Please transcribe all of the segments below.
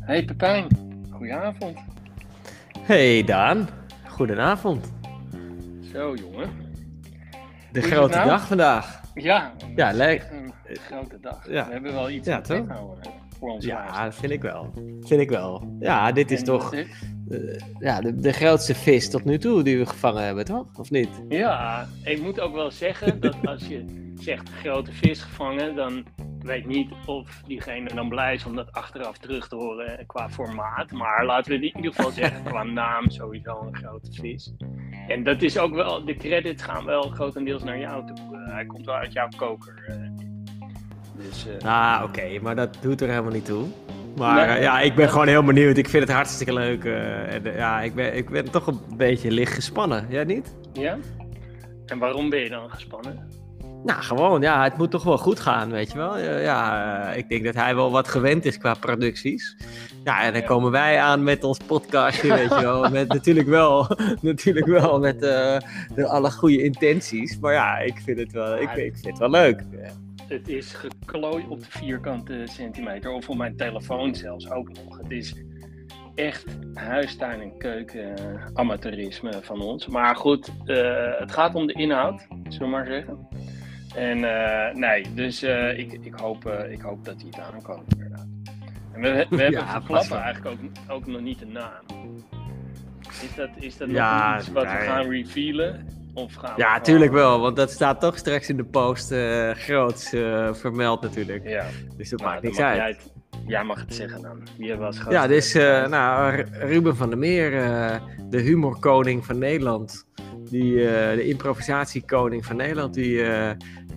Hey Pepijn, goedenavond. Hey Daan, goedenavond. Zo jongen. De grote nou? dag vandaag. Ja, Ja, leuk. Een grote dag. Ja. We hebben wel iets Ja, te toch? houden voor ons Ja, dat vind ik wel. Vind ik wel. Ja, dit is En toch eh, ja, de, de grootste vis tot nu toe die we gevangen hebben, toch? Of niet? Ja, ik moet ook wel zeggen dat als je zegt grote vis gevangen, dan weet ik niet of diegene dan blij is om dat achteraf terug te horen qua formaat. Maar laten we in ieder geval zeggen qua naam sowieso een grote vis. En dat is ook wel, de credits gaan wel grotendeels naar jou toe. Eh, hij komt wel uit jouw koker. eh. dus eh, Ah, oké, maar dat doet er helemaal niet toe. Maar Nee. eh, ja, ik ben gewoon heel benieuwd. Ik vind het hartstikke leuk. eh, en, eh, ja, ik ben, ik ben toch een beetje licht gespannen. Jij niet? ja? En waarom ben je dan gespannen? Nou, gewoon, ja, het moet toch wel goed gaan, weet je wel. Ja, ik denk dat hij wel wat gewend is qua producties. Ja, en dan Ja. komen wij aan met ons podcastje, weet je wel. Met natuurlijk wel, natuurlijk wel met de alle goede intenties. Maar ja, ik vind het wel, ik, ik vind het wel leuk. Het is geklooi op de vierkante centimeter, of op mijn telefoon zelfs ook nog. Het is echt huistuin en keuken eh, amateurisme van ons. Maar goed, eh, het gaat om de inhoud, zullen we maar zeggen. En eh, nee, dus ik, ik, hoop, ik hoop dat hij het aankomt inderdaad. En we, we hebben Ja, verklappen eigenlijk ook, ook nog niet de naam. Is dat, is dat Ja, nog iets wat we gaan revealen? Of gaan we Ja, tuurlijk wel, want dat staat toch straks in de post eh groots eh, vermeld natuurlijk. Ja, Dus dat Nou, maakt niks uit. jij, mag het zeggen dan. Wie was gast? Ja, dus eh, nou, Ru- Ruben van der Meer, de humorkoning van Nederland, die, de improvisatiekoning van Nederland, die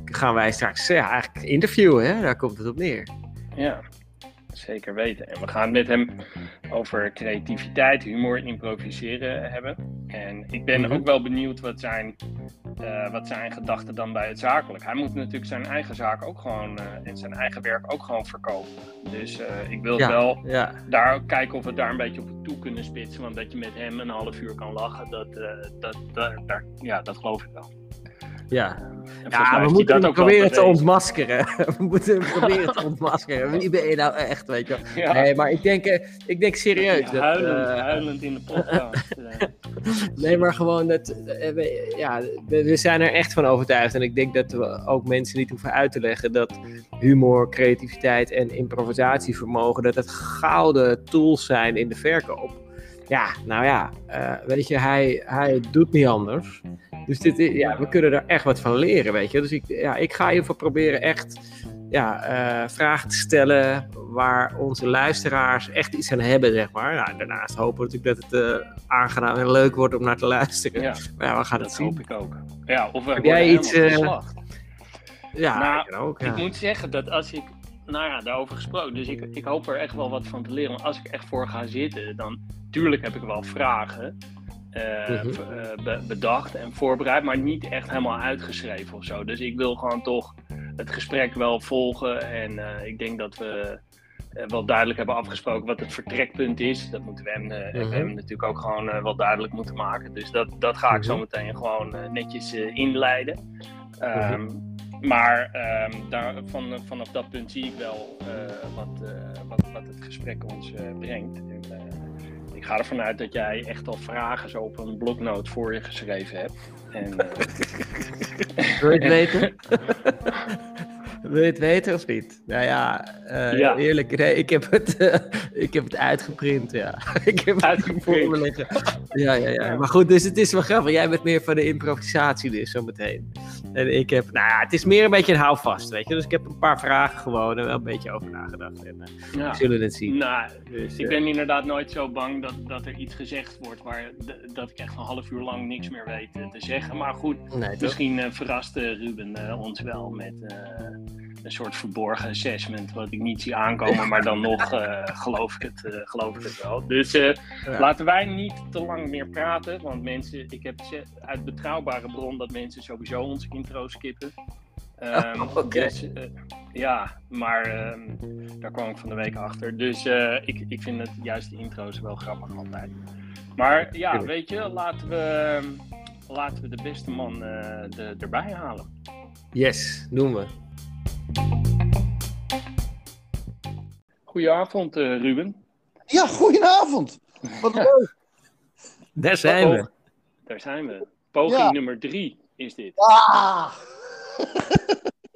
gaan wij straks eigenlijk interviewen, hè? daar komt het op neer. Ja, zeker weten. En we gaan het met hem over creativiteit, humor, improviseren hebben. En ik ben Mhm. ook wel benieuwd wat zijn, eh, wat zijn gedachten dan bij het zakelijk. Hij moet natuurlijk zijn eigen zaak ook gewoon eh, en zijn eigen werk ook gewoon verkopen. Dus eh, ik wil Ja, wel ja. daar kijken of we daar een beetje op toe kunnen spitsen. Want dat je met hem een half uur kan lachen, dat, dat, dat, daar- ja, dat geloof ik wel. Ja. Ja, we moeten hem dat ook wel proberen te ontmaskeren. We moeten hem proberen te ontmaskeren. Wie ben je nou echt, weet je wel? Ja. Nee, maar ik denk, eh, ik denk serieus. Dat, huilend, eh, huilend in de podcast. eh. Nee, maar gewoon dat. we- Ja, we, we zijn er echt van overtuigd. En ik denk dat we ook mensen niet hoeven uit te leggen dat humor, creativiteit en improvisatievermogen. dat het gouden tools zijn in de verkoop. Ja, nou ja, eh, weet je, hij, hij doet niet anders. Dus dit, ja, we kunnen er echt wat van leren, weet je. Dus ik, ja, ik ga in ieder geval proberen echt ja, eh, vragen te stellen waar onze luisteraars echt iets aan hebben, zeg maar. Nou, daarnaast hopen we natuurlijk dat het eh, aangenaam en leuk wordt om naar te luisteren. Ja, Maar ja, we gaan het dat zien. hoop ik ook. Ja, of we Heb jij iets. Ja, Nou, ik ook. Ja. Ik moet zeggen dat als ik, nou ja, daarover gesproken, dus ik, ik hoop er echt wel wat van te leren. Maar als ik echt voor ga zitten, dan, tuurlijk heb ik wel vragen eh, Mhm. eh, be- bedacht en voorbereid, maar niet echt helemaal uitgeschreven of zo. Dus ik wil gewoon toch het gesprek wel volgen en eh, ik denk dat we wel duidelijk hebben afgesproken wat het vertrekpunt is. Dat moeten we hem, Mhm. hem natuurlijk ook gewoon wel duidelijk moeten maken. Dus dat, dat ga ik zo Mhm. meteen gewoon netjes inleiden. Ehm, Maar ehm, daar, van, vanaf dat punt zie ik wel eh, wat, eh, wat, wat het gesprek ons eh, brengt. En, ik ga ervan uit dat jij echt al vragen zo op een bloknoot voor je geschreven hebt. En, Wil je het weten? Wil je het weten of niet? Nou ja, Ja. eerlijk, nee, ik, heb het, ik heb het uitgeprint, ja. ik heb het Uitgeprint. voor me liggen. Ja, ja, ja. Maar goed, dus het is wel grappig. Jij bent meer van de improvisatie dus, zometeen. En ik heb, nou ja, het is meer een beetje een houvast, weet je. Dus ik heb een paar vragen gewoon en wel een beetje over nagedacht. En eh, ja. we zullen het zien. Nou, Dus, ik eh, ben inderdaad nooit zo bang dat, dat er iets gezegd wordt waar dat ik echt een half uur lang niks meer weet eh, te zeggen. Maar goed, nee? Misschien eh, verraste Ruben eh, ons wel met eh, een soort verborgen assessment, wat ik niet zie aankomen, maar dan nog eh, geloof, ik het, eh, geloof ik het wel. Dus eh, Ja. laten wij niet te lang meer praten, want mensen, ik heb uit betrouwbare bron dat mensen sowieso onze intro skippen. Ehm, Oh, oké. dus, ja, maar ehm, daar kwam ik van de week achter. Dus ik, ik vind het juist de intro's wel grappig altijd. Maar ja, weet je, laten we, laten we de beste man de, erbij halen. Yes, doen we. Goedenavond, uh, Ruben. Ja, goedenavond. Wat leuk. Daar zijn we. Daar zijn we. Poging ja. nummer drie is dit. Ah!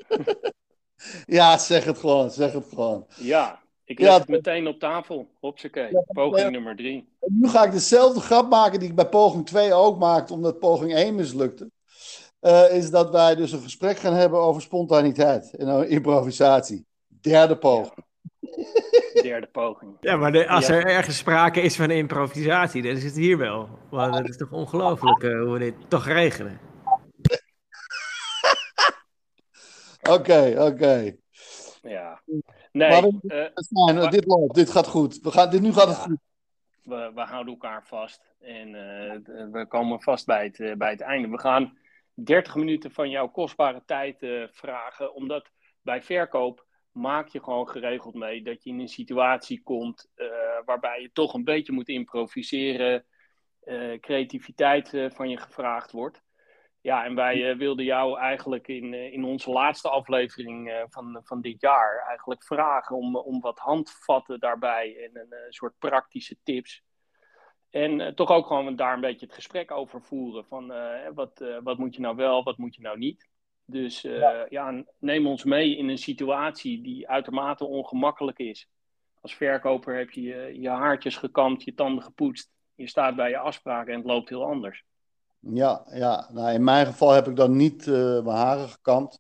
ja, zeg het gewoon, zeg het gewoon. Ja, ik leg ja, het meteen op tafel. Hopsakee, ja, poging nummer drie. Nu ga ik dezelfde grap maken die ik bij poging 2 ook maakte, omdat poging 1 mislukte. Uh, is dat wij dus een gesprek gaan hebben over spontaniteit en improvisatie. Derde poging. Derde poging. Ja, maar de, als er ergens sprake is van improvisatie, dan is het hier wel. Want het is toch ongelooflijk uh, hoe we dit toch regelen. Oké, oké. Ja. Nee. Maar, uh, dit loopt, dit gaat goed. We gaan, dit, nu gaat het goed. We, we houden elkaar vast en uh, we komen vast bij het, uh, bij het einde. We gaan 30 minuten van jouw kostbare tijd vragen, omdat bij verkoop maak je gewoon geregeld mee dat je in een situatie komt waarbij je toch een beetje moet improviseren, creativiteit van je gevraagd wordt. Ja, en wij wilden jou eigenlijk in, in onze laatste aflevering van, van dit jaar eigenlijk vragen om, om wat handvatten daarbij en een soort praktische tips. En toch ook gewoon daar een beetje het gesprek over voeren van wat, wat moet je nou wel, wat moet je nou niet. Dus ja. ja, neem ons mee in een situatie die uitermate ongemakkelijk is. Als verkoper heb je je haartjes gekamd, je tanden gepoetst. Je staat bij je afspraken en het loopt heel anders. Ja, ja. Nou, in mijn geval heb ik dan niet uh, mijn haren gekamd.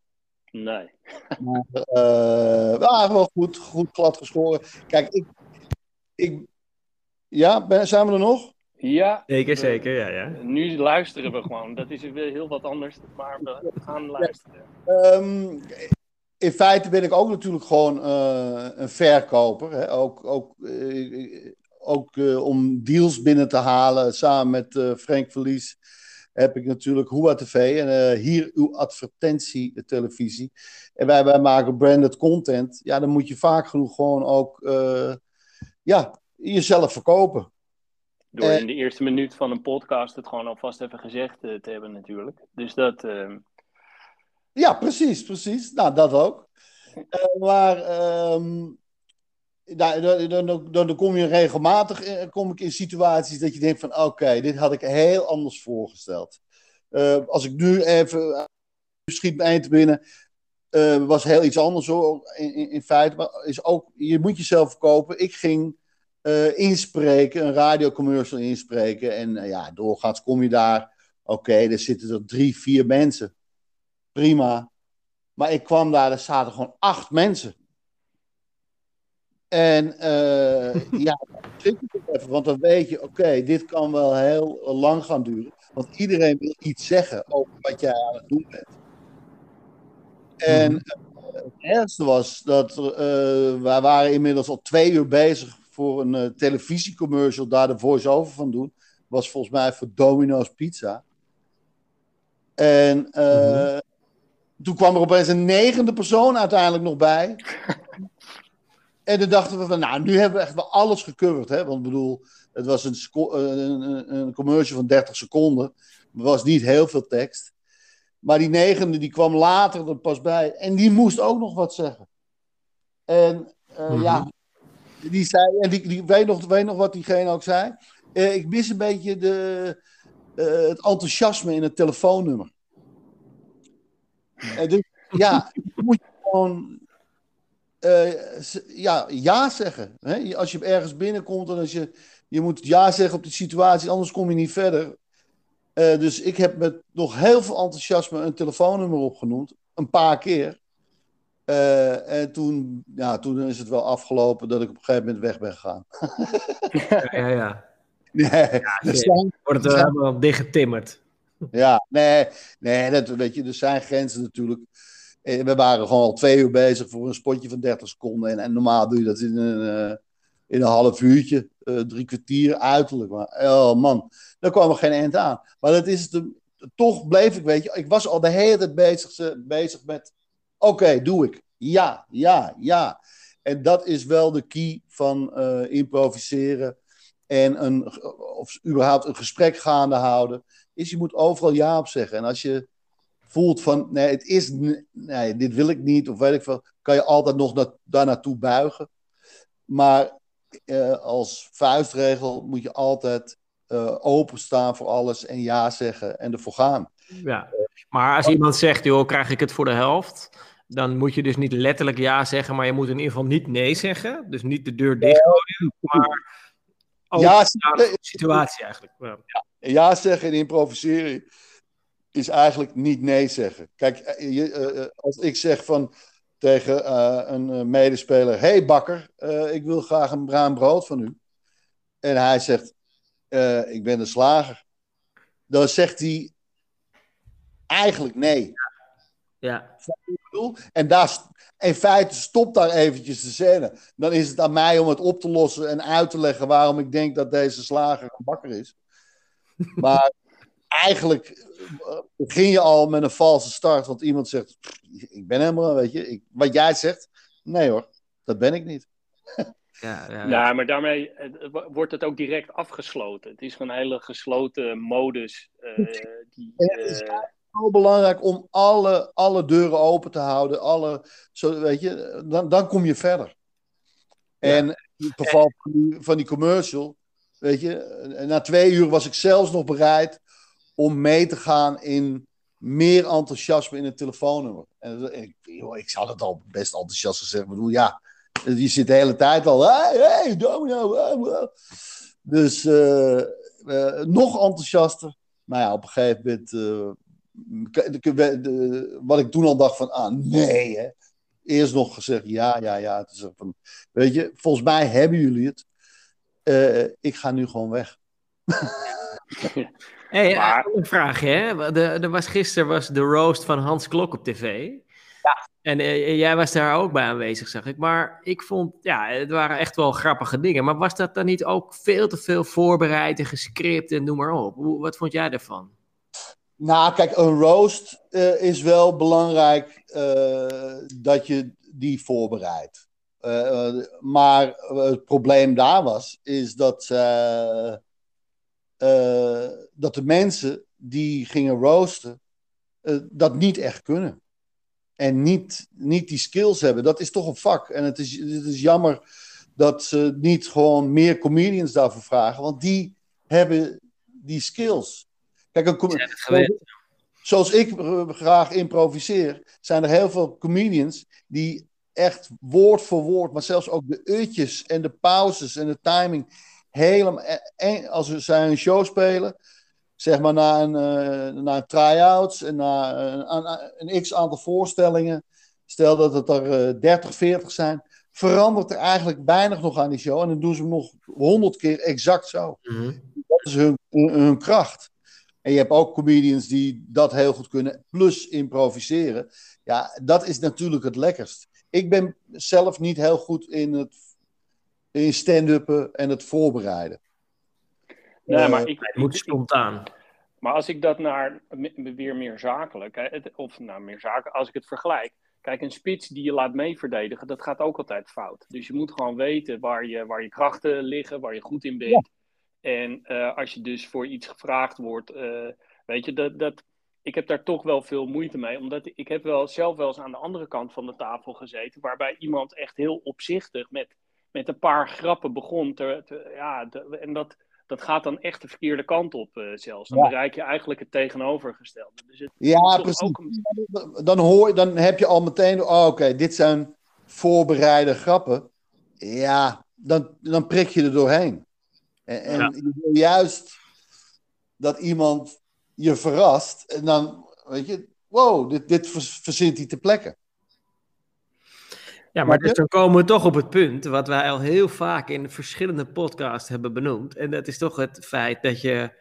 Nee. Maar uh, wel goed, goed glad geschoren. Kijk, ik. ik ja, ben, zijn we er nog? Ja. Zeker, zeker, ja, ja. Nu luisteren we gewoon. Dat is weer heel wat anders, maar we gaan luisteren. Um, in feite ben ik ook natuurlijk gewoon uh, een verkoper. Hè? Ook, ook, uh, ook uh, om deals binnen te halen samen met Frank Verlies heb ik natuurlijk Hua TV en uh, hier uw advertentietelevisie. En wij, wij maken branded content. Ja, dan moet je vaak genoeg gewoon ook uh, ja, jezelf verkopen. Door in de eerste minuut van een podcast het gewoon alvast even gezegd uh, te hebben natuurlijk. Dus dat... Ehm, ja, precies, precies. Nou, dat ook. maar... Um, dan, dan, dan, kom je regelmatig in, kom ik in situaties dat je denkt van oké, dit had ik heel anders voorgesteld. Uh, als ik nu even schiet mijn eind binnen, uh, was heel iets anders hoor, in, in, in, feite. Maar is ook, je moet jezelf verkopen. Ik ging uh, inspreken, een radiocommercial inspreken. En ja, doorgaans kom je daar. Oké, okay, er zitten er drie, vier mensen. Prima. Maar ik kwam daar, er zaten gewoon acht mensen. En uh, ja, zit het even, want dan weet je, oké, dit kan wel heel lang gaan duren. Want iedereen wil iets zeggen over wat jij aan het doen bent. En uh, het ergste was dat uh, wij waren inmiddels al twee uur bezig voor een uh, televisiecommercial, daar de voice-over van doen. Was volgens mij voor Domino's Pizza. En mm-hmm. toen kwam er opeens een negende persoon uiteindelijk nog bij. En dan dachten we van, nou, nu hebben we echt wel alles gecoverd. Hè? Want ik bedoel, het was een, een, een commercial van 30 seconden. Er was niet heel veel tekst. Maar die negende, die kwam later er pas bij. En die moest ook nog wat zeggen. En uh, ja, die zei, en die, die, weet, nog, weet nog wat diegene ook zei? Uh, ik mis een beetje de, uh, het enthousiasme in het telefoonnummer. En dus, ja, moet gewoon uh, ja, ja zeggen. Hè? Als je ergens binnenkomt en als je, je moet ja zeggen op de situatie, anders kom je niet verder. Uh, dus ik heb met nog heel veel enthousiasme een telefoonnummer opgenoemd, een paar keer. Uh, en toen, ja, toen is het wel afgelopen dat ik op een gegeven moment weg ben gegaan. ja, ja. Nee, ja, zijn, wordt het helemaal dichtgetimmerd. Ja, nee, nee dat, weet je, er zijn grenzen natuurlijk. Eh, we waren gewoon al twee uur bezig voor een spotje van 30 seconden. En, en normaal doe je dat in een, uh, in een half uurtje, uh, drie kwartier uiterlijk. Maar oh man, daar kwam er geen eind aan. Maar dat is het, toch bleef ik, weet je, ik was al de hele tijd bezig, bezig met: oké, doe ik. Ja, ja, ja. En dat is wel de key van improviseren en een, of überhaupt een gesprek gaande houden. Is je moet overal ja op zeggen. En als je voelt van, nee, het is, nee, dit wil ik niet, of weet ik veel, kan je altijd nog daar naartoe buigen. Maar eh, als vuistregel moet je altijd uh, openstaan voor alles en ja zeggen en ervoor gaan. Ja, maar als iemand zegt, joh, krijg ik het voor de helft, dan moet je dus niet letterlijk ja zeggen, maar je moet in ieder geval niet nee zeggen. Dus niet de deur dichtgooien, maar ja, de situatie eigenlijk. Ja. ja zeggen en improviseren is eigenlijk niet nee zeggen. Kijk, eh, je, als ik zeg van tegen uh, een medespeler: hey bakker, uh, ik wil graag een bruin brood van u. En hij zegt: Ik ben de slager. Dan zegt hij eigenlijk nee. Ja. En daar, in feite stopt daar eventjes de scène. Dan is het aan mij om het op te lossen en uit te leggen waarom ik denk dat deze slager een bakker is. Maar eigenlijk begin je al met een valse start, want iemand zegt: Ik ben helemaal, weet je, ik, wat jij zegt, nee hoor, dat ben ik niet. Ja, ja, ja. maar daarmee wordt het ook direct afgesloten. Het is gewoon een hele gesloten modus. Uh, die, uh... heel belangrijk om alle, alle deuren open te houden. Alle, zo, weet je, dan, dan kom je verder. En in het geval van die, van die commercial, weet je, na twee uur was ik zelfs nog bereid om mee te gaan in meer enthousiasme in het telefoonnummer. En ik, joh, ik zou dat al best enthousiast gezegd. Ik bedoel, ja, je zit de hele tijd al. Hey, hey, domino. Dus uh, uh, nog enthousiaster. Maar ja, op een gegeven moment. Uh, wat ik toen al dacht van, ah nee, hè. Eerst nog gezegd, ja, ja, ja. Het is van, weet je, volgens mij hebben jullie het. ik ga nu gewoon weg. Hey, maar... een vraagje. Hè? De, er was, gisteren was de roast van Hans Klok op tv. Ja. En uh, jij was daar ook bij aanwezig, zag ik. Maar ik vond, ja, het waren echt wel grappige dingen. Maar was dat dan niet ook veel te veel voorbereid en gescript en noem maar op? Hoe, wat vond jij daarvan? Nou, kijk, een roast uh, is wel belangrijk uh, dat je die voorbereidt. maar het probleem daar was, is dat dat de mensen die gingen roosten, dat niet echt kunnen. En niet, niet die skills hebben. Dat is toch een vak. En het is, het is jammer dat ze niet gewoon meer comedians daarvoor vragen. Want die hebben die skills. Kijk, een zoals ik graag improviseer, zijn er heel veel comedians die echt woord voor woord, maar zelfs ook de utjes en de pauzes en de timing helemaal. En als we een show spelen, zeg maar na een, uh, na een try-outs en na een, een, x aantal voorstellingen, stel dat het er uh, 30, 40 zijn, verandert er eigenlijk weinig nog aan die show. En dan doen ze hem nog honderd keer exact zo. Mm -hmm. Dat is hun, hun kracht. En je hebt ook comedians die dat heel goed kunnen, plus improviseren. Ja, dat is natuurlijk het lekkerst. Ik ben zelf niet heel goed in het in stand-uppen en het voorbereiden. Nee, maar ik, het moet spontaan. Maar als ik dat naar weer meer zakelijk, of nou meer zaken, als ik het vergelijk. Kijk, een spits die je laat meeverdedigen, dat gaat ook altijd fout. Dus je moet gewoon weten waar je, waar je krachten liggen, waar je goed in bent. En uh, als je dus voor iets gevraagd wordt, uh, weet je, dat, dat, ik heb daar toch wel veel moeite mee. Omdat ik heb wel zelf wel eens aan de andere kant van de tafel gezeten, waarbij iemand echt heel opzichtig met met een paar grappen begon. Te, ja, en dat, dat gaat dan echt de verkeerde kant op uh, zelfs. Dan bereik je eigenlijk het tegenovergestelde. Dus het ja, precies. Een... Dan, hoor, dan heb je al meteen, oh, oké, dit zijn voorbereide grappen. Ja, dan, dan prik je er doorheen. En, en ja. je wil juist dat iemand je verrast. En dan, weet je, wow, dit, dit verzint hij te plekken. Ja, maar dus dan komen we toch op het punt wat wij al heel vaak in verschillende podcasts hebben benoemd. En dat is toch het feit dat je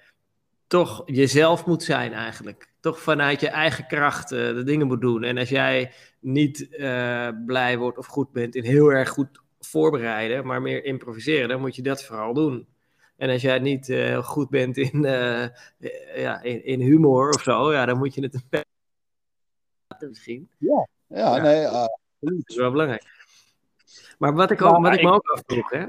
toch jezelf moet zijn eigenlijk. Toch vanuit je eigen kracht uh, de dingen moet doen. En als jij niet uh, blij wordt of goed bent in heel erg goed voorbereiden, maar meer improviseren, dan moet je dat vooral doen. En als jij niet uh, goed bent in, ja, in, in, humor of zo, ja, dan moet je het een beetje misschien. Ja, ja, ja. nee, dat is wel belangrijk. Maar wat ik, ook, wat ik me ook afvroeg, hè?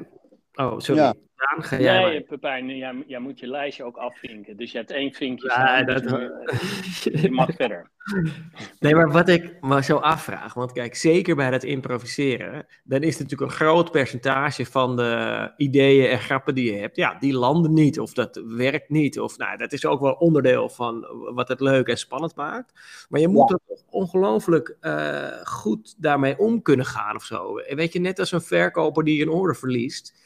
Oh, sorry. Daan, ga jij Nee, maar. Pepijn, jij, jij moet je lijstje ook afvinken. Dus je hebt één vinkje Ja, staan, dat- dus eh, je mag verder. Nee, maar wat ik me zo afvraag, want kijk, zeker bij het improviseren, dan is het natuurlijk een groot percentage van de ideeën en grappen die je hebt, ja, die landen niet of dat werkt niet. Of nou, dat is ook wel onderdeel van wat het leuk en spannend maakt. Maar je moet Ja. er toch ongelooflijk eh, goed daarmee om kunnen gaan of zo. Weet je, net als een verkoper die een order verliest.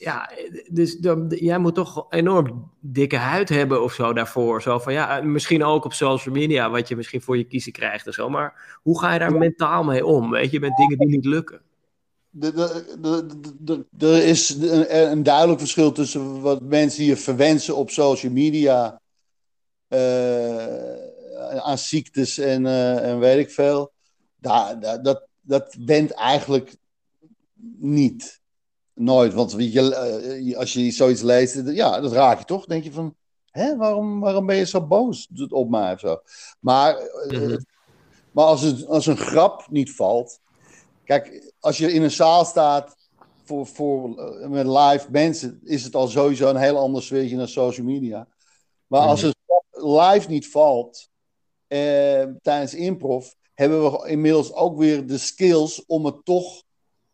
Ja, dus dan, jij moet toch enorm dikke huid hebben of zo daarvoor. Zo van, ja, misschien ook op social media, wat je misschien voor je kiezen krijgt en zo. Maar hoe ga je daar mentaal mee om, weet je, met dingen die niet lukken? Er is een, een duidelijk verschil tussen wat mensen hier verwensen op social media. eh, aan ziektes en, eh, en weet ik veel. Dat, dat went eigenlijk niet. Nooit. Want je, eh, als je zoiets leest, ja, dat raak je toch. denk je van, hè, waarom, waarom ben je zo boos op mij of zo? Maar, eh, Mhm. maar als, het, als een grap niet valt. Kijk, als je in een zaal staat voor, voor, eh, met live mensen, is het al sowieso een heel ander sfeertje dan social media. Maar als een grap live niet valt eh, tijdens improv, hebben we inmiddels ook weer de skills om het toch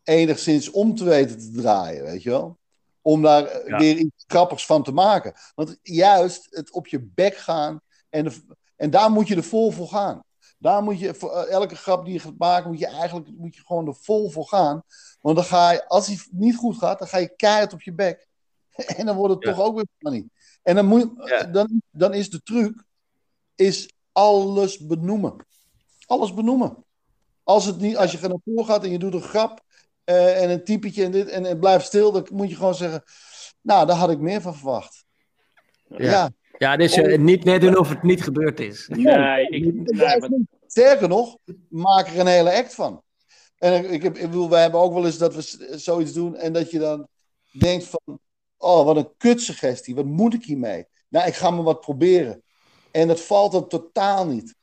enigszins om te weten te draaien, weet je wel? Om daar eh, Ja. weer iets grappigs van te maken. Want juist het op je bek gaan en, de- en daar moet je er vol voor gaan. Daar moet je, voor eh, elke grap die je gaat maken, moet je eigenlijk moet je gewoon er vol voor gaan. Want dan ga je, als die niet goed gaat, dan ga je keihard op je bek. En dan wordt het Ja. toch ook weer funny. En dan, moet, Ja. dan, dan is de truc, is alles benoemen. Alles benoemen. Als, het niet, als je naar voren gaat en je doet een grap eh, en een typetje en dit en het blijft stil, dan moet je gewoon zeggen, nou, daar had ik meer van verwacht. Ja. Ja. Ja, dus niet net doen of het niet gebeurd is. Nee, ik, nee, Sterker nog, maak er een hele act van. En ik, heb, ik bedoel, wij hebben ook wel eens dat we s- zoiets doen en dat je dan denkt van, oh, wat een kutsuggestie, wat moet ik hiermee? Nou, ik ga me wat proberen. En dat valt dan totaal niet.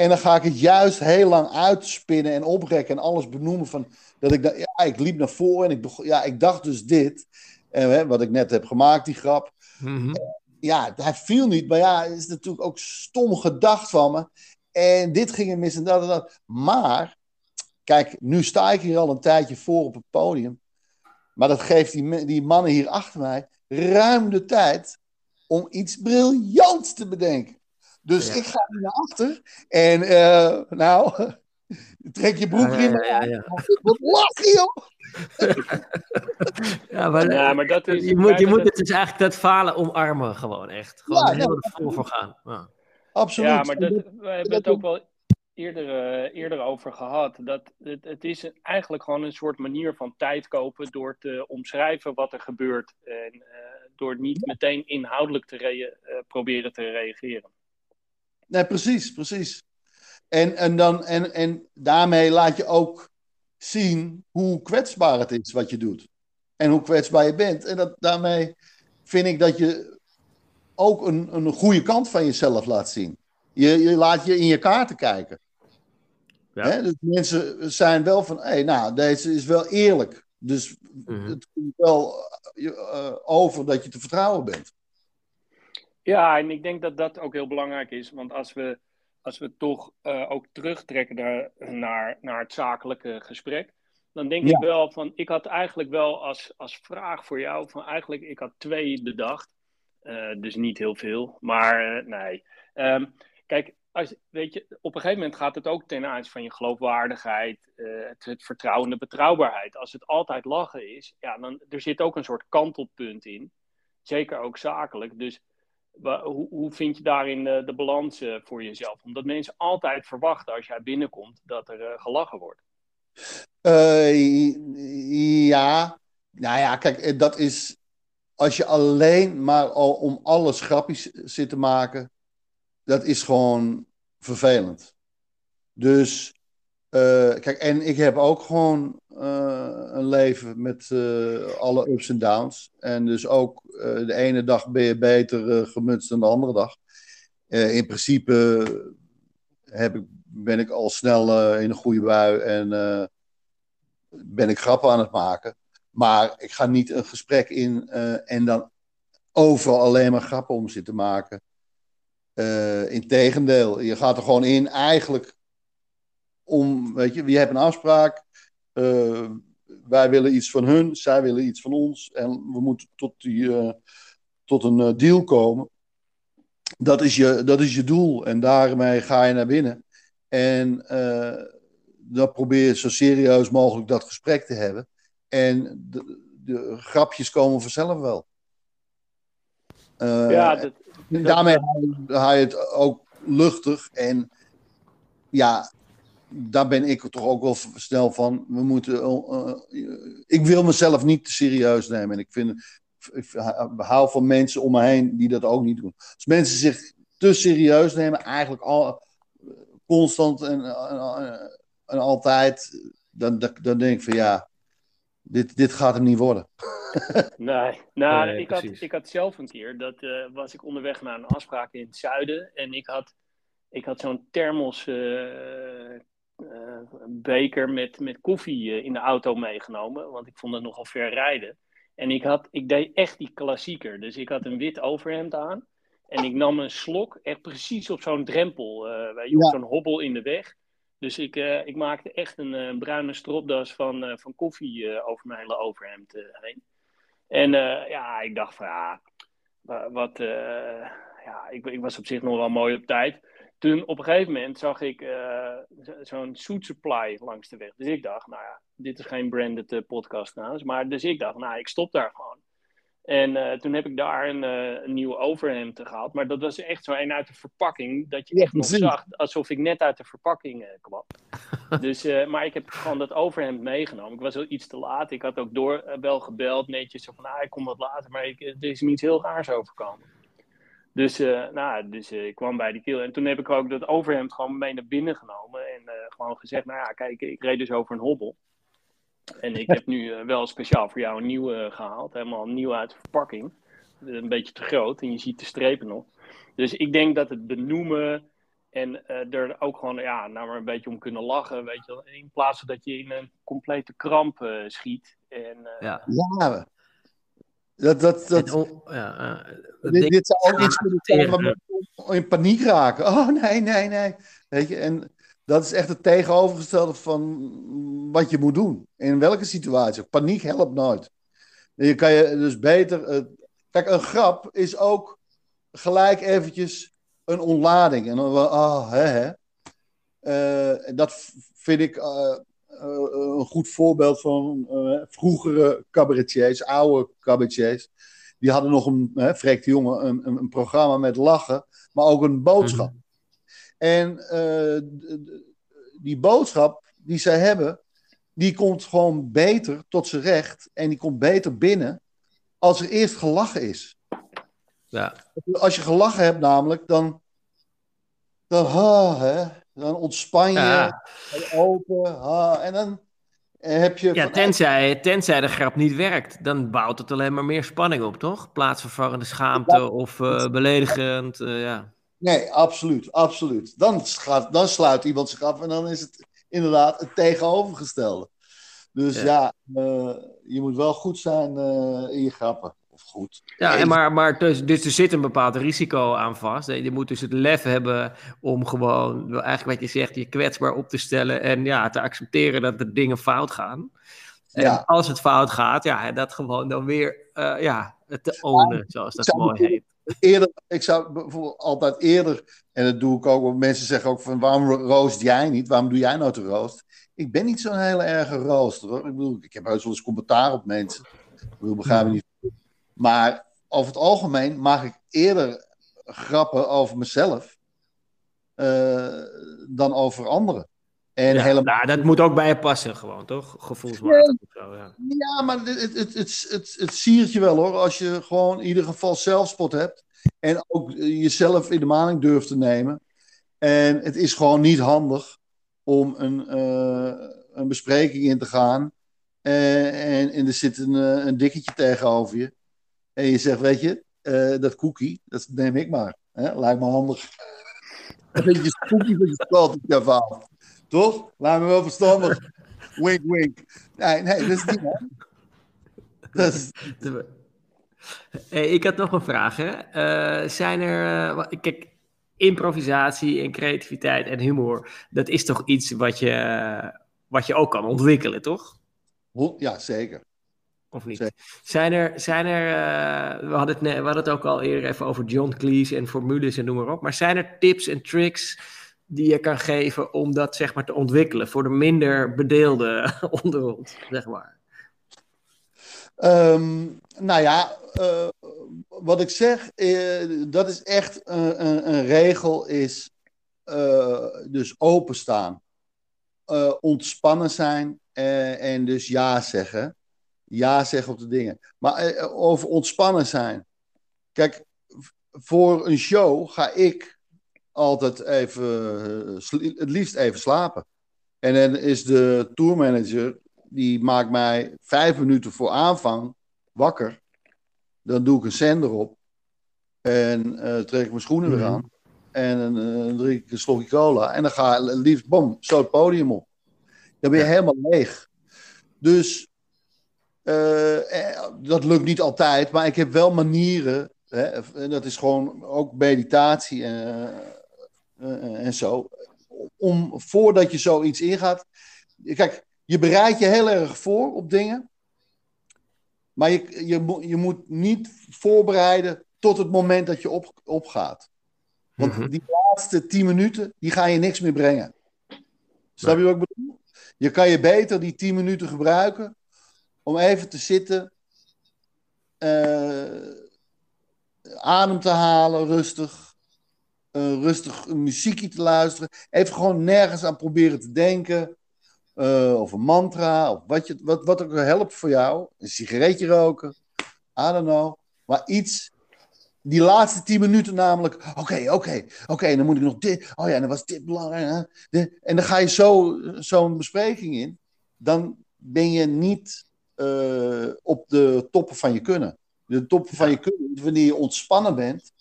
En dan ga ik het juist heel lang uitspinnen en oprekken en alles benoemen van, dat ik, ja, ik liep naar voren en ik, begon, ja, ik dacht dus dit, en, hè, wat ik net heb gemaakt, die grap Mhm. ja, hij viel niet. Maar ja, het is natuurlijk ook stom gedacht van me. En dit ging er mis en dat en dat. Maar, kijk, nu sta ik hier al een tijdje voor op het podium. Maar dat geeft die, die mannen hier achter mij ruim de tijd om iets briljants te bedenken. Dus Ja. ik ga hier naar achter. En, eh, nou, trek je broek Ja, in. ja, ja, ja. Wat lachen, joh! Ja, maar, Ja, maar dat is- je moet, je moet het dus eigenlijk dat falen omarmen gewoon echt. Gewoon Ja, er helemaal ja. vol voor gaan. Ja. Absoluut. Ja, maar dat, we hebben het ook wel eerder, eh, eerder over gehad. Dat het, het is eigenlijk gewoon een soort manier van tijd kopen door te omschrijven wat er gebeurt. En eh, door niet meteen inhoudelijk te eh, proberen te reageren. Nee, precies, precies. En, en, dan, en, en daarmee laat je ook zien hoe kwetsbaar het is wat je doet. En hoe kwetsbaar je bent. En dat, daarmee vind ik dat je ook een, een goede kant van jezelf laat zien. Je, je laat je in je kaarten kijken. Ja. Hè? Dus mensen zijn wel van, hé, hey, nou, deze is wel eerlijk. Dus Mhm. het komt wel eh, eh, over dat je te vertrouwen bent. Ja, en ik denk dat dat ook heel belangrijk is. Want als we, als we toch eh, ook terugtrekken naar, naar, naar het zakelijke gesprek. Dan denk Ja. ik wel van, ik had eigenlijk wel als, als vraag voor jou, van eigenlijk, ik had twee bedacht. Eh, dus niet heel veel, maar eh, nee. Ehm, kijk, als, weet je, op een gegeven moment gaat het ook ten aanzien van je geloofwaardigheid, het, het vertrouwen, de betrouwbaarheid. Als het altijd lachen is, ja, dan er zit ook een soort kantelpunt in. Zeker ook zakelijk. Dus hoe, hoe vind je daarin de, de balans eh, voor jezelf? Omdat mensen altijd verwachten als jij binnenkomt dat er eh, gelachen wordt. Eh, ja, nou ja, kijk, eh, dat is als je alleen maar al om alles grappies zit te maken, dat is gewoon vervelend. Dus, eh, kijk, en ik heb ook gewoon eh, een leven met eh, alle ups en downs. En dus ook de ene dag ben je beter gemutst dan de andere dag. In principe heb ik, ben ik al snel in een goede bui en ben ik grappen aan het maken. Maar ik ga niet een gesprek in en dan overal alleen maar grappen om zitten maken. Integendeel, je gaat er gewoon in eigenlijk om, weet je, wie hebt een afspraak. Uh, wij willen iets van hun, zij willen iets van ons. En we moeten tot, die, tot een deal komen. Dat is, je, dat is je doel en daarmee ga je naar binnen. En dan probeer je zo serieus mogelijk dat gesprek te hebben. En de, de grapjes komen vanzelf wel. Uh, ja, dat, dat, daarmee haal je het ook luchtig. En ja, daar ben ik toch ook wel snel van. We moeten, uh, ik wil mezelf niet te serieus nemen. En ik vind, ik hou van mensen om me heen die dat ook niet doen. Als mensen zich te serieus nemen, eigenlijk al constant en, en, en altijd, dan, dan, dan denk ik van ja, dit, dit gaat hem niet worden. nee, nou, ik, had, ik had zelf een keer, dat uh, was ik onderweg naar een afspraak in het zuiden. En ik had, ik had zo'n thermos uh, uh, beker met, met koffie in de auto meegenomen. Want ik vond het nogal ver rijden. En ik, had, ik deed echt die klassieker. Dus ik had een wit overhemd aan. En ik nam een slok, echt precies op zo'n drempel, op zo'n hobbel in de weg. Dus ik, uh, ik maakte echt een uh, bruine stropdas van, uh, van koffie over mijn hele overhemd heen. En ja, ik dacht van ja, wat, ja, ik, ik, was op zich nog wel mooi op tijd. Toen op een gegeven moment zag ik zo'n Suit Supply langs de weg. Dus ik dacht, nou ja, dit is geen branded podcast trouwens. Maar dus ik dacht, nou, ik stop daar gewoon. En uh, toen heb ik daar een, een nieuwe overhemd gehaald. Maar dat was echt zo een uit de verpakking. Dat je echt nog zag alsof ik net uit de verpakking kwam. dus, maar ik heb gewoon dat overhemd meegenomen. Ik was wel iets te laat. Ik had ook door wel gebeld netjes. Zo van, ah, ik kom wat later. Maar ik, er is me iets heel raars overkomen. Dus, nou, dus ik kwam bij die kill. En toen heb ik ook dat overhemd gewoon mee naar binnen genomen. En gewoon gezegd, nou ja, kijk, ik reed dus over een hobbel. En ik heb nu uh, wel speciaal voor jou een nieuwe gehaald. Helemaal nieuw uit de verpakking. Een beetje te groot en je ziet de strepen nog. Dus ik denk dat het benoemen en uh, er ook gewoon ja, nou maar een beetje om kunnen lachen. Weet je, in plaats van dat je in een complete kramp uh, schiet. En, ja. ja. Dat, dat, dat, oh, ja, dit, dit, zou ook iets kunnen zijn in paniek raken. Oh nee, nee, nee. Weet je, en dat is echt het tegenovergestelde van wat je moet doen. In welke situatie. Paniek helpt nooit. Je kan je dus beter. Uh, kijk, een grap is ook gelijk eventjes een ontlading. En dan, ah, hè, hè. Uh, dat vind ik uh, een goed voorbeeld van vroegere cabaretiers, oude cabaretiers. Die hadden nog een, hè, jongen, een, een, programma met lachen, maar ook een boodschap. Mhm. En die boodschap die zij hebben, die komt gewoon beter tot zijn recht en die komt beter binnen als er eerst gelachen is. Ja. Als je gelachen hebt namelijk, dan, dan, ha, hè, dan ontspan je, ja. open, ha, en dan heb je... Ja, tenzij, tenzij de grap niet werkt, dan bouwt het alleen maar meer spanning op, toch? Plaatsvervangende schaamte of uh, beledigend, uh, ja. Nee, absoluut, absoluut. Dan, gaat, dan sluit iemand zich af en dan is het inderdaad het tegenovergestelde. Dus ja, uh, je moet wel goed zijn in je grappen. Of goed. Ja, en maar, maar dus, dus er zit een bepaald risico aan vast. Je moet dus het lef hebben om gewoon, eigenlijk wat je zegt, je kwetsbaar op te stellen en ja, te accepteren dat er dingen fout gaan. En ja. als het fout gaat, ja, dat gewoon dan weer uh, ja, te ownen, zoals dat mooi heet eerder, ik zou bijvoorbeeld altijd eerder, en dat doe ik ook, want mensen zeggen ook van waarom roost jij niet? Waarom doe jij nou te roost? Ik ben niet zo'n hele erge rooster hoor. Ik bedoel, ik heb heus wel eens commentaar op mensen. Ik bedoel, begrijp me niet. Maar over het algemeen maak ik eerder grappen over mezelf uh, dan over anderen. En ja, helemaal... Nou, dat moet ook bij je passen, gewoon, toch? Gevoelsmatig. Zo, ja. ja, maar het, het, het, het, het siert je wel hoor. Als je gewoon in ieder geval zelfspot hebt. En ook jezelf in de maling durft te nemen. En het is gewoon niet handig om een, uh, een bespreking in te gaan. Uh, en, en er zit een, een dikketje tegenover je. En je zegt, weet je, dat cookie, dat neem ik maar. Hè? Lijkt me handig. een beetje cookie van je spel te ervaren. Toch? Laat me wel verstandig. wink, wink. Nee, nee, dat is niet hè? Dat is- Hey, ik had nog een vraag. Hè? Eh, zijn er. eh, kijk, improvisatie en creativiteit en humor. Dat is toch iets wat je, wat je ook kan ontwikkelen, toch? Ja, zeker. Of niet? Zeker. Zijn er. Zijn er eh, we, hadden het, we hadden het ook al eerder even over John Cleese en formules en noem maar op. Maar zijn er tips en tricks die je kan geven om dat zeg maar te ontwikkelen voor de minder bedeelde onder ons, zeg maar? Ehm, nou ja, eh, wat ik zeg, eh, dat is echt een, een, een regel, is eh, dus openstaan. Eh, ontspannen zijn eh, en dus ja zeggen. Ja zeggen op de dingen. Maar eh, over ontspannen zijn. Kijk, voor een show ga ik altijd even, eh, het liefst even slapen. En dan is de tourmanager, die maakt mij vijf minuten voor aanvang wakker. Dan doe ik een zender op. En eh, trek ik mijn schoenen weer Mhm. aan. En eh, drink ik een slokje cola. En dan ga ik liefst, bom, zo het podium op. Dan ben je helemaal leeg. Dus eh, eh, dat lukt niet altijd. Maar ik heb wel manieren. Hè, en dat is gewoon ook meditatie en, eh, en zo. Om voordat je zoiets ingaat. Kijk, je bereidt je heel erg voor op dingen. Maar je, je, moet- je moet niet voorbereiden tot het moment dat je op, opgaat. Want Mhm. die laatste tien minuten, die gaan je niks meer brengen. Snap je wat ik bedoel? Je kan je beter die tien minuten gebruiken om even te zitten, eh, adem te halen, rustig, eh, rustig een muziekje te luisteren. Even gewoon nergens aan proberen te denken. eh, of een mantra, of wat, je, wat, wat ook helpt voor jou. Een sigaretje roken, I don't know. Maar iets, die laatste tien minuten namelijk. Oké, oké, oké, dan moet ik nog dit. Oh ja, dan was dit belangrijk. hè. En dan ga je zo, zo'n bespreking in. Dan ben je niet op de toppen van je kunnen. De toppen van je kunnen, wanneer je ontspannen bent.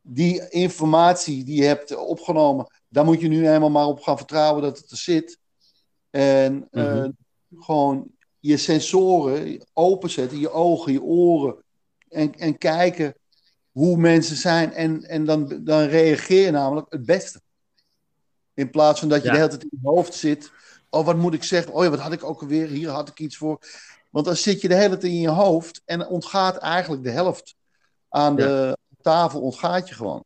Die informatie die je hebt opgenomen, daar moet je nu eenmaal maar op gaan vertrouwen dat het er zit. En eh, Mhm. gewoon je sensoren openzetten, je ogen, je oren. En, en kijken hoe mensen zijn. En, en dan, dan reageer je namelijk het beste. In plaats van dat je Ja. de hele tijd in je hoofd zit. Oh, wat moet ik zeggen? Oh ja, wat had ik ook alweer? Hier had ik iets voor. Want dan zit je de hele tijd in je hoofd. En ontgaat eigenlijk de helft aan de tafel. Ontgaat je gewoon.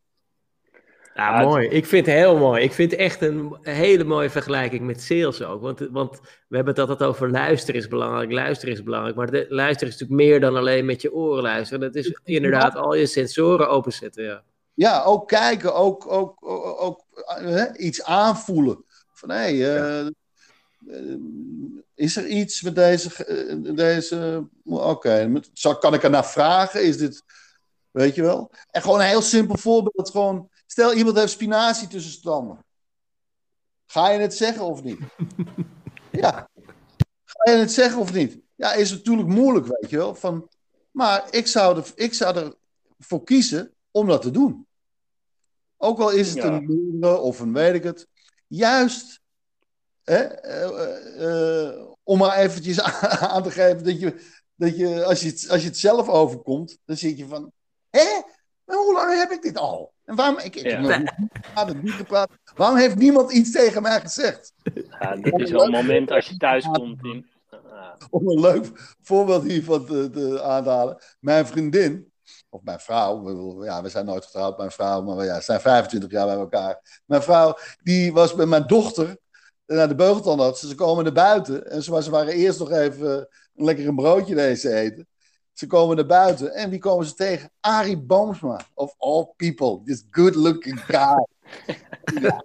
Ja, het- mooi. Ik vind het heel mooi. Ik vind het echt een hele mooie vergelijking met sales ook. Want, want we hebben het altijd over luisteren is belangrijk, luisteren is belangrijk. Maar de, luisteren is natuurlijk meer dan alleen met je oren luisteren. Dat is inderdaad al je sensoren openzetten. Ja. Ja, ook kijken, ook, ook, ook, ook, eh, iets aanvoelen. Van hé, hey, eh, is er iets met deze. eh, deze Oké, met- zal- kan ik er naar vragen? Is dit. Weet je wel? En gewoon een heel simpel voorbeeld. Gewoon, stel iemand heeft spinazie tussen zijn tanden. Ga je het zeggen of niet? ja. Ga je het zeggen of niet? Ja, is natuurlijk moeilijk, weet je wel. Van, maar ik zou, er, ik zou ervoor kiezen om dat te doen. Ook al is het Ja. een moeder of een weet ik het. Juist eh, eh, eh, om maar eventjes aan te geven dat je, dat je, als je, het, als je het zelf overkomt, dan zit je van, hè? Maar hoe lang heb ik dit al? En waarom, ik, ik Ja. heb nog niet gepraat. Waarom heeft niemand iets tegen mij gezegd? Ja, dit is wel een moment als je thuis komt. In, om een leuk voorbeeld hiervan te, te aanhalen. Mijn vriendin, of mijn vrouw, we- ja, we zijn nooit getrouwd, mijn vrouw, maar ja, we zijn 25 jaar bij elkaar. Mijn vrouw, die was met mijn dochter naar de beugeltandarts. Ze komen naar buiten en ze, ze waren eerst nog even lekker een broodje deze eten. Ze komen naar buiten en wie komen ze tegen? Arie Boomsma, of all people, this good looking guy. ja,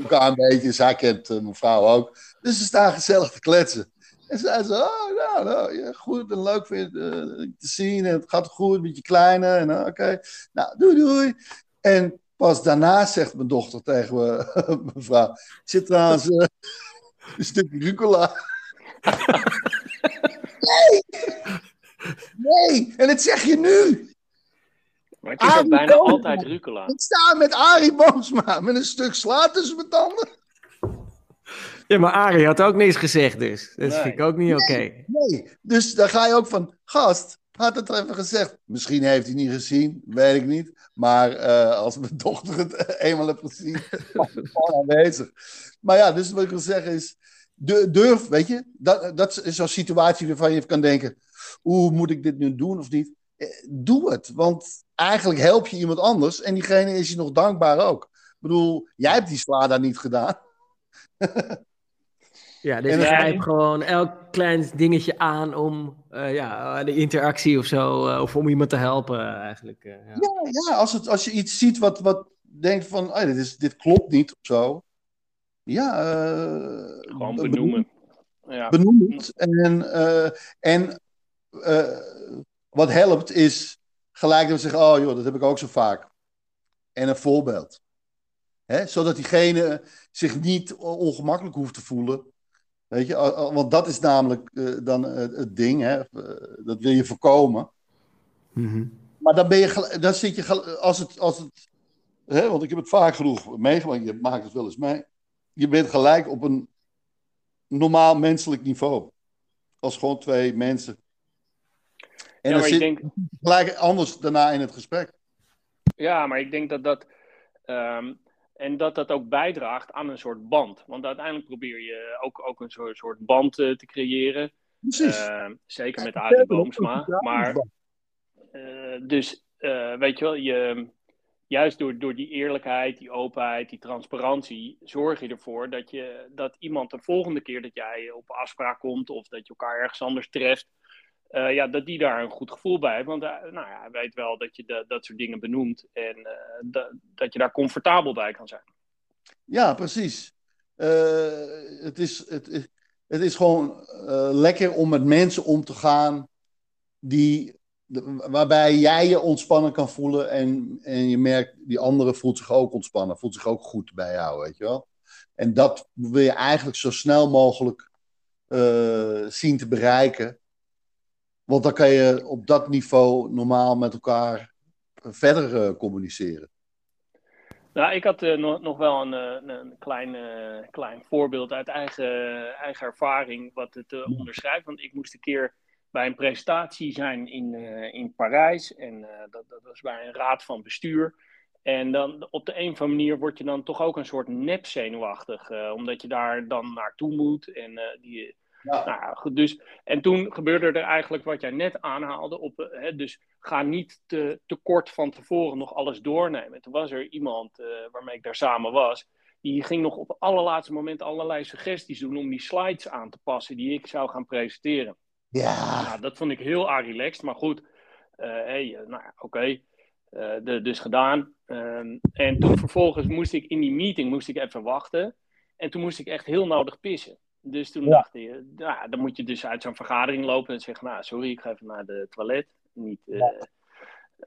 elkaar een beetje, zij kent eh, mijn vrouw ook. Dus ze staan gezellig te kletsen. En zei ze, oh, nou, nou ja, goed en leuk vind je, eh, te zien. En het gaat goed met je kleine. En eh, oké, nou, doei, doei. En pas daarna zegt mijn dochter tegen me, mijn vrouw, zit trouwens eh, een stukje rucola. nee! Nee, en dat zeg je nu. maar het is ook bijna altijd rucola. Ik sta met Arie Boomsma met een stuk sla tussen mijn tanden. Ja, maar Arie had ook niks gezegd dus. Dat Nee. vind ik ook niet oké. Nee, dus dan ga je ook van, gast, had het even gezegd. Misschien heeft hij niet gezien, weet ik niet. Maar eh, als mijn dochter het eenmaal heeft gezien, was aanwezig. Maar ja, dus wat ik wil zeggen is, du- durf, weet je, dat, dat is zo'n situatie waarvan je kan denken, oeh, moet ik dit nu doen of niet? Eh, Doe het, want eigenlijk help je iemand anders en diegene is je nog dankbaar ook. Ik bedoel, jij hebt die sla daar niet gedaan. Ja, dus En ik dan- grijp gewoon elk klein dingetje aan om eh, ja, de interactie of zo, eh, of om iemand te helpen eh, eigenlijk. eh, ja. Ja, ja als, het, als je iets ziet wat, wat denkt van, oh, dit, is, dit klopt niet of zo. Ja, eh, Gewoon be- benoemen. Ja. Benoem het. En, eh, en eh, wat helpt is gelijk dan zeggen, oh joh, dat heb ik ook zo vaak. En een voorbeeld. Hè? Zodat diegene zich niet ongemakkelijk hoeft te voelen. Weet je, want dat is namelijk eh, dan eh, het ding, hè? Eh, dat wil je voorkomen. Mhm. Maar dan, ben je, dan zit je, als het, als het hè, want ik heb het vaak genoeg meegemaakt, je maakt het wel eens mee. Je bent gelijk op een normaal menselijk niveau. Als gewoon twee mensen. En Ja, dan zit denk, je gelijk anders daarna in het gesprek. Ja, maar ik denk dat dat. ehm, en dat dat ook bijdraagt aan een soort band. Want uiteindelijk probeer je ook, ook een soort, soort band eh, te creëren. Precies. Ehm, zeker met Arie Boomsma. Maar, eh, dus, eh, weet je wel, je, juist door, door die eerlijkheid, die openheid, die transparantie, zorg je ervoor dat, je, dat iemand de volgende keer dat jij op afspraak komt of dat je elkaar ergens anders treft, eh, ja, dat die daar een goed gevoel bij heeft. Want eh, nou ja, hij weet wel dat je de- dat soort dingen benoemt en eh, dat, dat je daar comfortabel bij kan zijn. Ja, precies. Het, is, het, is- het is gewoon lekker om met mensen om te gaan die, waarbij jij je ontspannen kan voelen en, en je merkt, die andere voelt zich ook ontspannen, voelt zich ook goed bij jou, weet je wel. En dat wil je eigenlijk zo snel mogelijk zien te bereiken. Want dan kan je op dat niveau normaal met elkaar verder eh, communiceren. Nou, ik had eh, nog, nog wel een, eh, een klein, klein voorbeeld uit eigen, eigen ervaring wat het onderschrijft. Want ik moest een keer bij een presentatie zijn in, in Parijs. En dat, dat was bij een raad van bestuur. En dan op de een of andere manier word je dan toch ook een soort nep zenuwachtig. omdat je daar dan naartoe moet. En, die, Ja. nou, goed, dus, en toen gebeurde er eigenlijk wat jij net aanhaalde. Op, eh, hè, dus ga niet te, te kort van tevoren nog alles doornemen. Toen was er iemand eh, waarmee ik daar samen was. Die ging nog op het allerlaatste moment allerlei suggesties doen om die slides aan te passen die ik zou gaan presenteren. Ja. Nou, dat vond ik heel relaxed, maar goed. eh, hey, nou ja, oké. Dus gedaan. Ehm, en toen vervolgens moest ik in die meeting moest ik even wachten. En toen moest ik echt heel nodig pissen. Dus toen Ja. dacht ik, nou, dan moet je dus uit zo'n vergadering lopen en zeggen, nou sorry, ik ga even naar de toilet. Niet eh,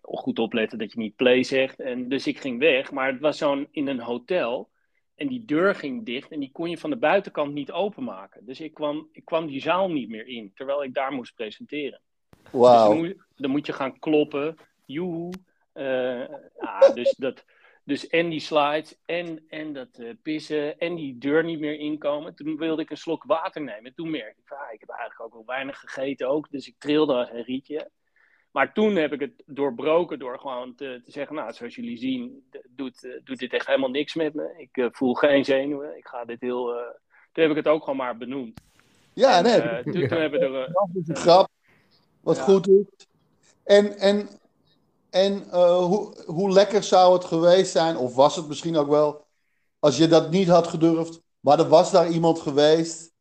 goed opletten dat je niet play zegt. En dus ik ging weg, maar het was zo'n in een hotel. En die deur ging dicht en die kon je van de buitenkant niet openmaken. Dus ik kwam, ik kwam die zaal niet meer in, terwijl ik daar moest presenteren. Dus Wauw. dan moet, dan moet je gaan kloppen. Joehoe. Eh, ja, dus, dat, dus en die slides en, en dat eh, pissen en die deur niet meer inkomen. Toen wilde ik een slok water nemen. Toen merkte ik, van, ah, ik heb eigenlijk ook wel weinig gegeten ook. Dus ik trilde als een rietje. Maar toen heb ik het doorbroken door gewoon te, te zeggen, nou, zoals jullie zien, doet, eh, doet dit echt helemaal niks met me. Ik eh, voel geen zenuwen. Ik ga dit heel... eh, toen heb ik het ook gewoon maar benoemd. Ja, nee. Toen, toen hebben we er... Dat is een grap. Wat Ja. goed is. En, en, en eh, hoe, hoe lekker zou het geweest zijn, of was het misschien ook wel, als je dat niet had gedurfd, maar er was daar iemand geweest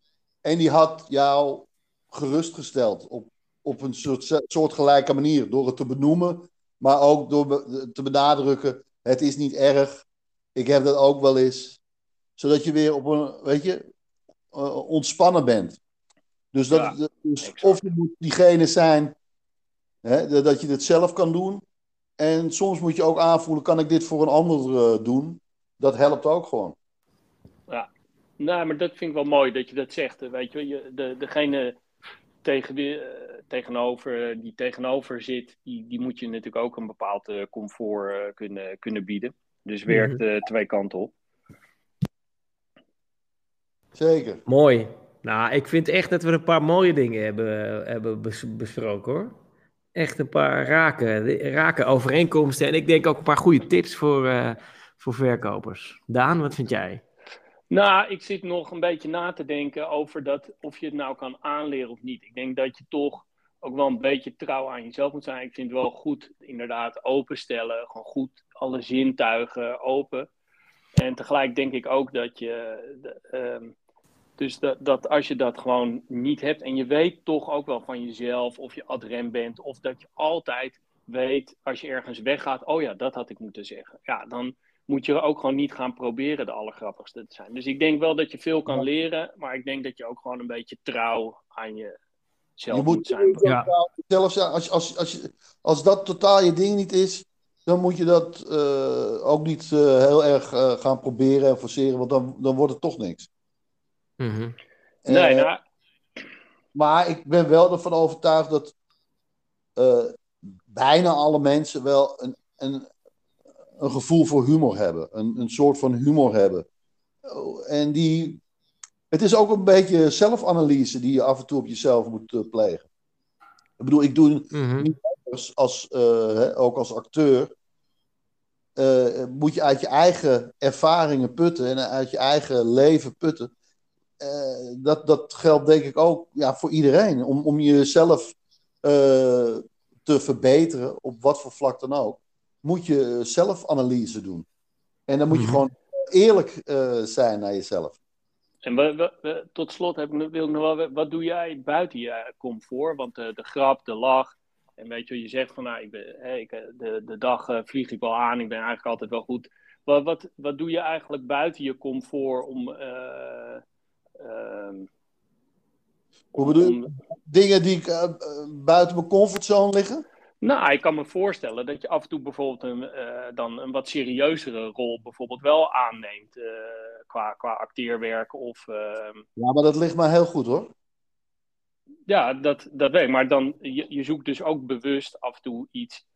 en die had jou gerustgesteld op, op een soort, soortgelijke manier. Door het te benoemen, maar ook door be- te benadrukken: het is niet erg. Ik heb dat ook wel eens. Zodat je weer op een, weet je, eh, ontspannen bent. Dus, dat, Ja, dus of je moet diegene zijn hè, dat dat je het zelf kan doen. En soms moet je ook aanvoelen: kan ik dit voor een ander eh, doen? Dat helpt ook gewoon. Nou, maar dat vind ik wel mooi dat je dat zegt. eh, Weet je, je de, degene tegen, wie- eh, tegenover, die tegenover zit, die, die moet je natuurlijk ook een bepaald comfort kunnen, kunnen bieden. Dus werkt eh, twee kanten op. Zeker. Mooi. Nou, ik vind echt dat we een paar mooie dingen hebben, hebben bes- besproken hoor. Echt een paar raken, raken overeenkomsten. En ik denk ook een paar goede tips voor, eh, voor verkopers. Daan, wat vind jij? Nou, ik zit nog een beetje na te denken over dat, of je het nou kan aanleren of niet. Ik denk dat je toch ook wel een beetje trouw aan jezelf moet zijn. Ik vind het wel goed, inderdaad, openstellen. Gewoon goed alle zintuigen open. En tegelijk denk ik ook dat je. de, ehm, dus dat, dat als je dat gewoon niet hebt en je weet toch ook wel van jezelf of je adrem bent, of dat je altijd weet als je ergens weggaat, oh ja, dat had ik moeten zeggen. Ja, dan moet je ook gewoon niet gaan proberen de allergrappigste te zijn. Dus ik denk wel dat je veel kan leren, maar ik denk dat je ook gewoon een beetje trouw aan jezelf Je moet, moet zijn. Ja. zelfs als, als, als, je, als dat totaal je ding niet is, dan moet je dat eh, ook niet eh, heel erg eh, gaan proberen en forceren, want dan, dan wordt het toch niks. Mhm. Nee, Eh, nou, Maar ik ben wel ervan overtuigd dat eh, bijna alle mensen wel een, een, een gevoel voor humor hebben. Een, een soort van humor hebben. Oh, En die. Het is ook een beetje zelfanalyse die je af en toe op jezelf moet eh, plegen. Ik bedoel, ik doe Mhm. als, als, eh, hè, ook als acteur. eh, moet je uit je eigen ervaringen putten en uit je eigen leven putten. Eh, dat, dat geldt denk ik ook ja, voor iedereen. Om, om jezelf eh, te verbeteren, op wat voor vlak dan ook, moet je zelfanalyse doen. En dan moet je Mhm. gewoon eerlijk eh, zijn naar jezelf. En we, we- we- tot slot heb ik, wil ik nog wel, we- wat doe jij buiten je comfort? Want de, de grap, de lach, en weet je, je zegt van, nou, ik ben, hè, ik, de, de dag eh, vlieg ik wel aan, ik ben eigenlijk altijd wel goed. Wat, wat, wat doe je eigenlijk buiten je comfort om... eh, ehm, Hoe bedoel je? Dingen die eh, buiten mijn comfortzone liggen. Nou, ik kan me voorstellen dat je af en toe bijvoorbeeld een, eh, dan een wat serieuzere rol bijvoorbeeld wel aanneemt eh, qua, qua acteerwerk of... ehm, Ja, maar dat ligt mij heel goed hoor. Ja, dat, dat weet ik. Maar dan, je, je zoekt dus ook bewust af en toe iets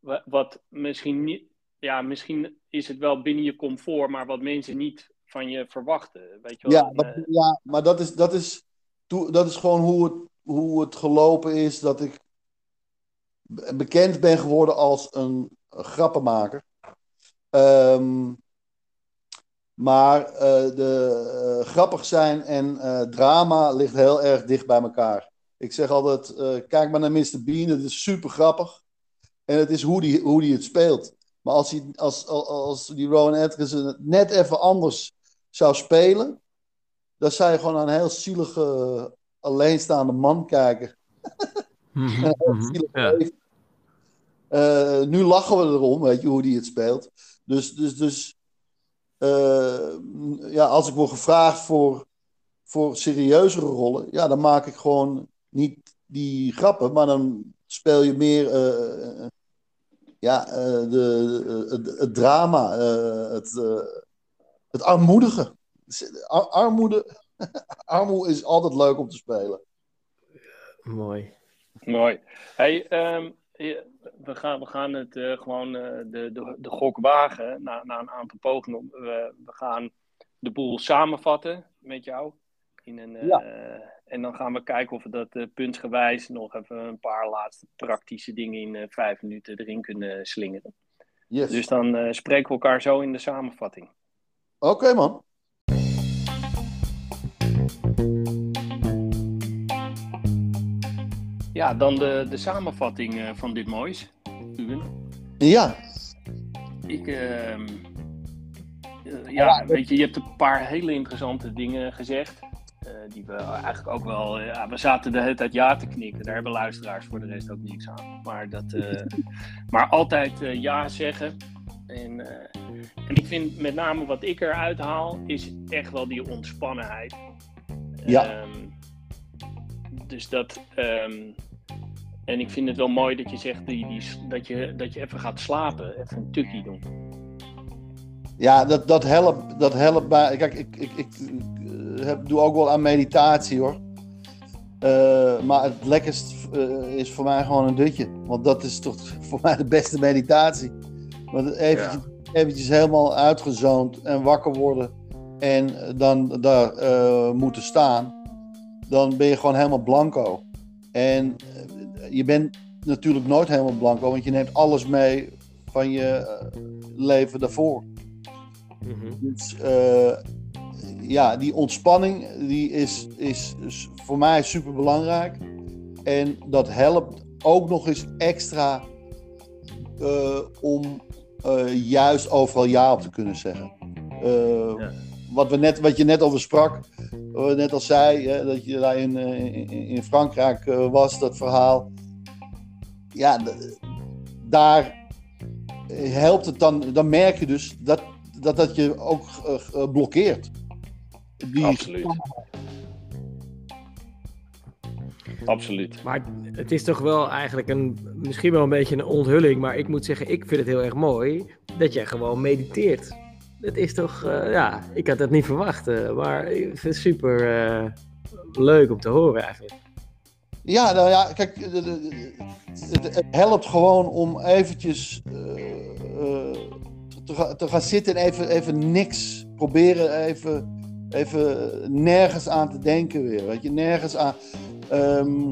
wa- wat misschien niet... Ja, misschien is het wel binnen je comfort, maar wat mensen niet van je verwachten. Weet je wel? Ja, maar, eh, ja, maar dat is, dat is, dat is gewoon hoe het, hoe het gelopen is dat ik be- bekend ben geworden als een grappenmaker. Ehm, maar eh, de, eh, grappig zijn en drama ligt heel erg dicht bij elkaar. Ik zeg altijd, kijk maar naar Mr. Bean, het is super grappig. En het is hoe die, hoe die het speelt. Maar als, hij, als, als, als die Rowan Atkinson het net even anders zou spelen, dan zou je gewoon naar een heel zielige, alleenstaande man kijken. Mhm. Een heel Mhm. zielig Ja. leven. Eh, nu lachen we erom, weet je, hoe die het speelt. Dus, dus, dus eh, ja, als ik word gevraagd voor, voor serieuzere rollen, ja, dan maak ik gewoon niet die grappen, maar dan speel je meer eh, ja, de, het, het drama, het, het armoedige. Ar- armoede, armoede is altijd leuk om te spelen. Mooi. Mooi. Hey, ehm, we, gaan, we gaan het eh, gewoon eh, de, de, de gok wagen na, na een aantal pogingen. We, we gaan de boel samenvatten met jou. In een, eh, Ja. En dan gaan we kijken of we dat eh, puntsgewijs nog even een paar laatste praktische dingen in eh, vijf minuten erin kunnen slingeren. Yes. Dus dan eh, spreken we elkaar zo in de samenvatting. Oké, man. Ja, dan de, de samenvatting eh, van dit moois. Ruben. Ja, Ik, ehm, eh, ja, weet je, je hebt een paar hele interessante dingen gezegd. eh, die we eigenlijk ook wel. ja, we zaten de hele tijd ja te knikken. Daar hebben luisteraars voor de rest ook niks aan. Maar, dat, maar altijd ja zeggen. En, eh, en ik vind met name wat ik eruit haal, is echt wel die ontspannenheid. Ja. Ehm, dus dat. ehm, en ik vind het wel mooi dat je zegt die, die, dat, je, dat je even gaat slapen, even een tukkie doen. ja dat, dat, helpt, dat helpt bij. Kijk, ik, ik, ik eh, heb, doe ook wel aan meditatie hoor. Eh, maar het lekkerst is voor mij gewoon een dutje. Want dat is toch voor mij de beste meditatie. Want eventjes, eventjes helemaal uitgezoomd en wakker worden. en dan daar eh, moeten staan, dan ben je gewoon helemaal blanco. En eh, je bent natuurlijk nooit helemaal blanco, want je neemt alles mee van je eh, leven daarvoor. Mhm. Dus ja, die ontspanning die is, is, is voor mij super belangrijk. En dat helpt ook nog eens extra om eh, juist overal ja op te kunnen zeggen. Eh, Ja. wat, we net, wat je net over sprak, wat we net al zei, hè, dat je daar in, eh, in, in Frankrijk eh, was, dat verhaal. Ja, daar helpt het dan, dan merk je dus dat dat, dat je ook blokkeert. Die, Absoluut. Absoluut. Maar het is toch wel eigenlijk een, misschien wel een beetje een onthulling, maar ik moet zeggen, ik vind het heel erg mooi dat jij gewoon mediteert. Dat is toch, eh, ja, ik had dat niet verwacht, eh, maar ik vind het super eh, leuk om te horen eigenlijk. Ja, nou ja, kijk, het, het helpt gewoon om eventjes te, te gaan zitten en even, even niks proberen, even, even nergens aan te denken weer. Weet je, nergens aan. Ehm,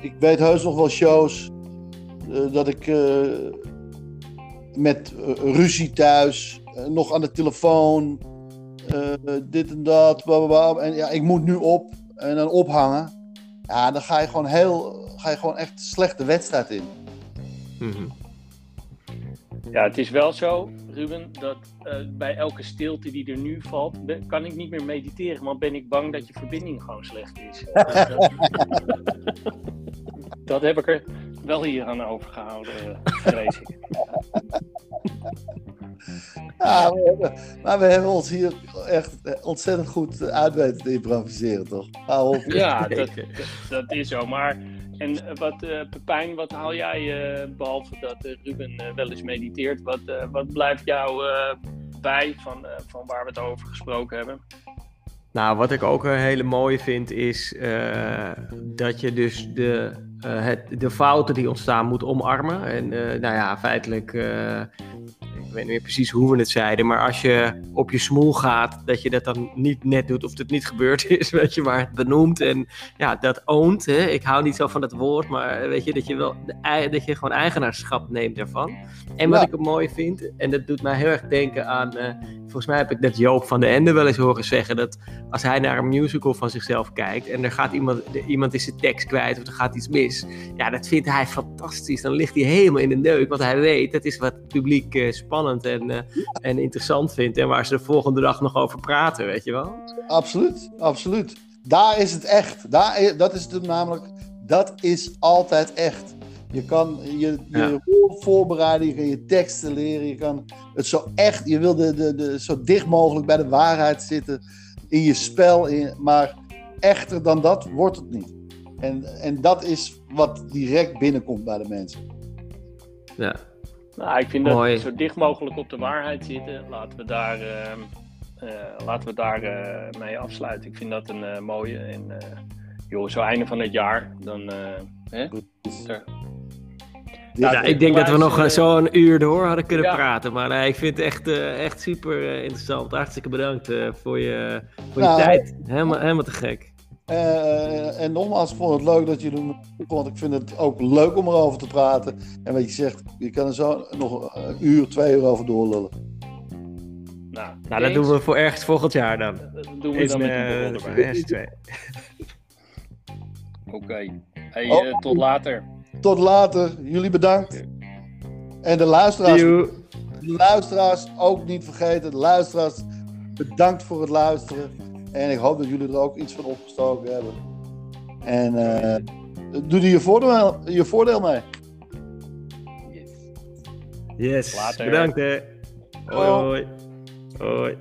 ik weet heus nog wel shows eh, dat ik eh, met eh, ruzie thuis, nog aan de telefoon, dit en dat, en ja, ik moet nu op en dan ophangen. Ja, dan ga je gewoon heel, ga je gewoon echt slecht de wedstrijd in. Mhm. Ja, het is wel zo, Ruben, dat eh, bij elke stilte die er nu valt, ben- kan ik niet meer mediteren, want ben ik bang dat je verbinding gewoon slecht is. Dus dat, dat heb ik er wel hier aan overgehouden, eh, vrees ik. Ja, we hebben, maar we hebben ons hier echt ontzettend goed uit weten te improviseren, toch? Ja, dat is zo. Maar en eh, wat, eh Pepijn, wat haal jij, eh, behalve dat Ruben wel eens mediteert, wat, wat blijft jou bij van, van waar we het over gesproken hebben? Nou, wat ik ook een hele mooie vind is dat je dus de, het, de fouten die ontstaan moet omarmen. En nou ja, feitelijk, ik weet niet meer precies hoe we het zeiden, maar als je op je smoel gaat, dat je dat dan niet net doet of het niet gebeurd is, weet je, maar het benoemt en ja, dat oont. Hè? Ik hou niet zo van dat woord, maar weet je, dat je wel dat je gewoon eigenaarschap neemt daarvan. En wat Ja. ik ook mooi vind, en dat doet mij heel erg denken aan, eh, volgens mij heb ik net Joop van de Ende wel eens horen zeggen dat als hij naar een musical van zichzelf kijkt en er gaat iemand, iemand is zijn tekst kwijt of er gaat iets mis, ja, dat vindt hij fantastisch. Dan ligt hij helemaal in de neuk, want hij weet dat is wat het publiek eh, spannend en, eh, en interessant vindt en waar ze de volgende dag nog over praten, weet je wel? Absoluut, absoluut. Daar is het echt. Daar, dat is het namelijk, dat is altijd echt. Je kan je, je Ja. voorbereiden, je kan je teksten leren, je kan het zo echt, je wil de, de, de, zo dicht mogelijk bij de waarheid zitten in je spel, in, maar echter dan dat wordt het niet. En, en dat is wat direct binnenkomt bij de mensen. Ja, Nou, ik vind dat Mooi. zo dicht mogelijk op de waarheid zitten. Laten we daar, eh, eh, laten we daar eh, mee afsluiten. Ik vind dat een mooie. En eh, joh, zo einde van het jaar, dan... eh, hè? Ja, Ja, ik denk dat we nog eh, eh, zo een uur door hadden kunnen Ja. praten, maar eh, ik vind het echt, eh, echt super eh, interessant. Hartstikke bedankt eh, voor je, voor je Nou, tijd. Helemaal, helemaal te gek. Eh, en nogmaals, ik vond het leuk dat jullie me vroegen, want ik vind het ook leuk om erover te praten. En wat je zegt, je kan er zo nog een uur, twee uur over doorlullen. Nou, Nou, dat doen we voor ergens volgend jaar dan. Dat doen we In, dan met eh, de borrel erbij. RS2. Oké. Hey, Oh. eh, tot later. Tot later, jullie bedankt. En de luisteraars, de luisteraars ook niet vergeten. De luisteraars, bedankt voor het luisteren. En ik hoop dat jullie er ook iets van opgestoken hebben. En eh, doe er je voordeel, je voordeel mee. Yes. Yes, Later. bedankt hè. Hoi hoi. Hoi.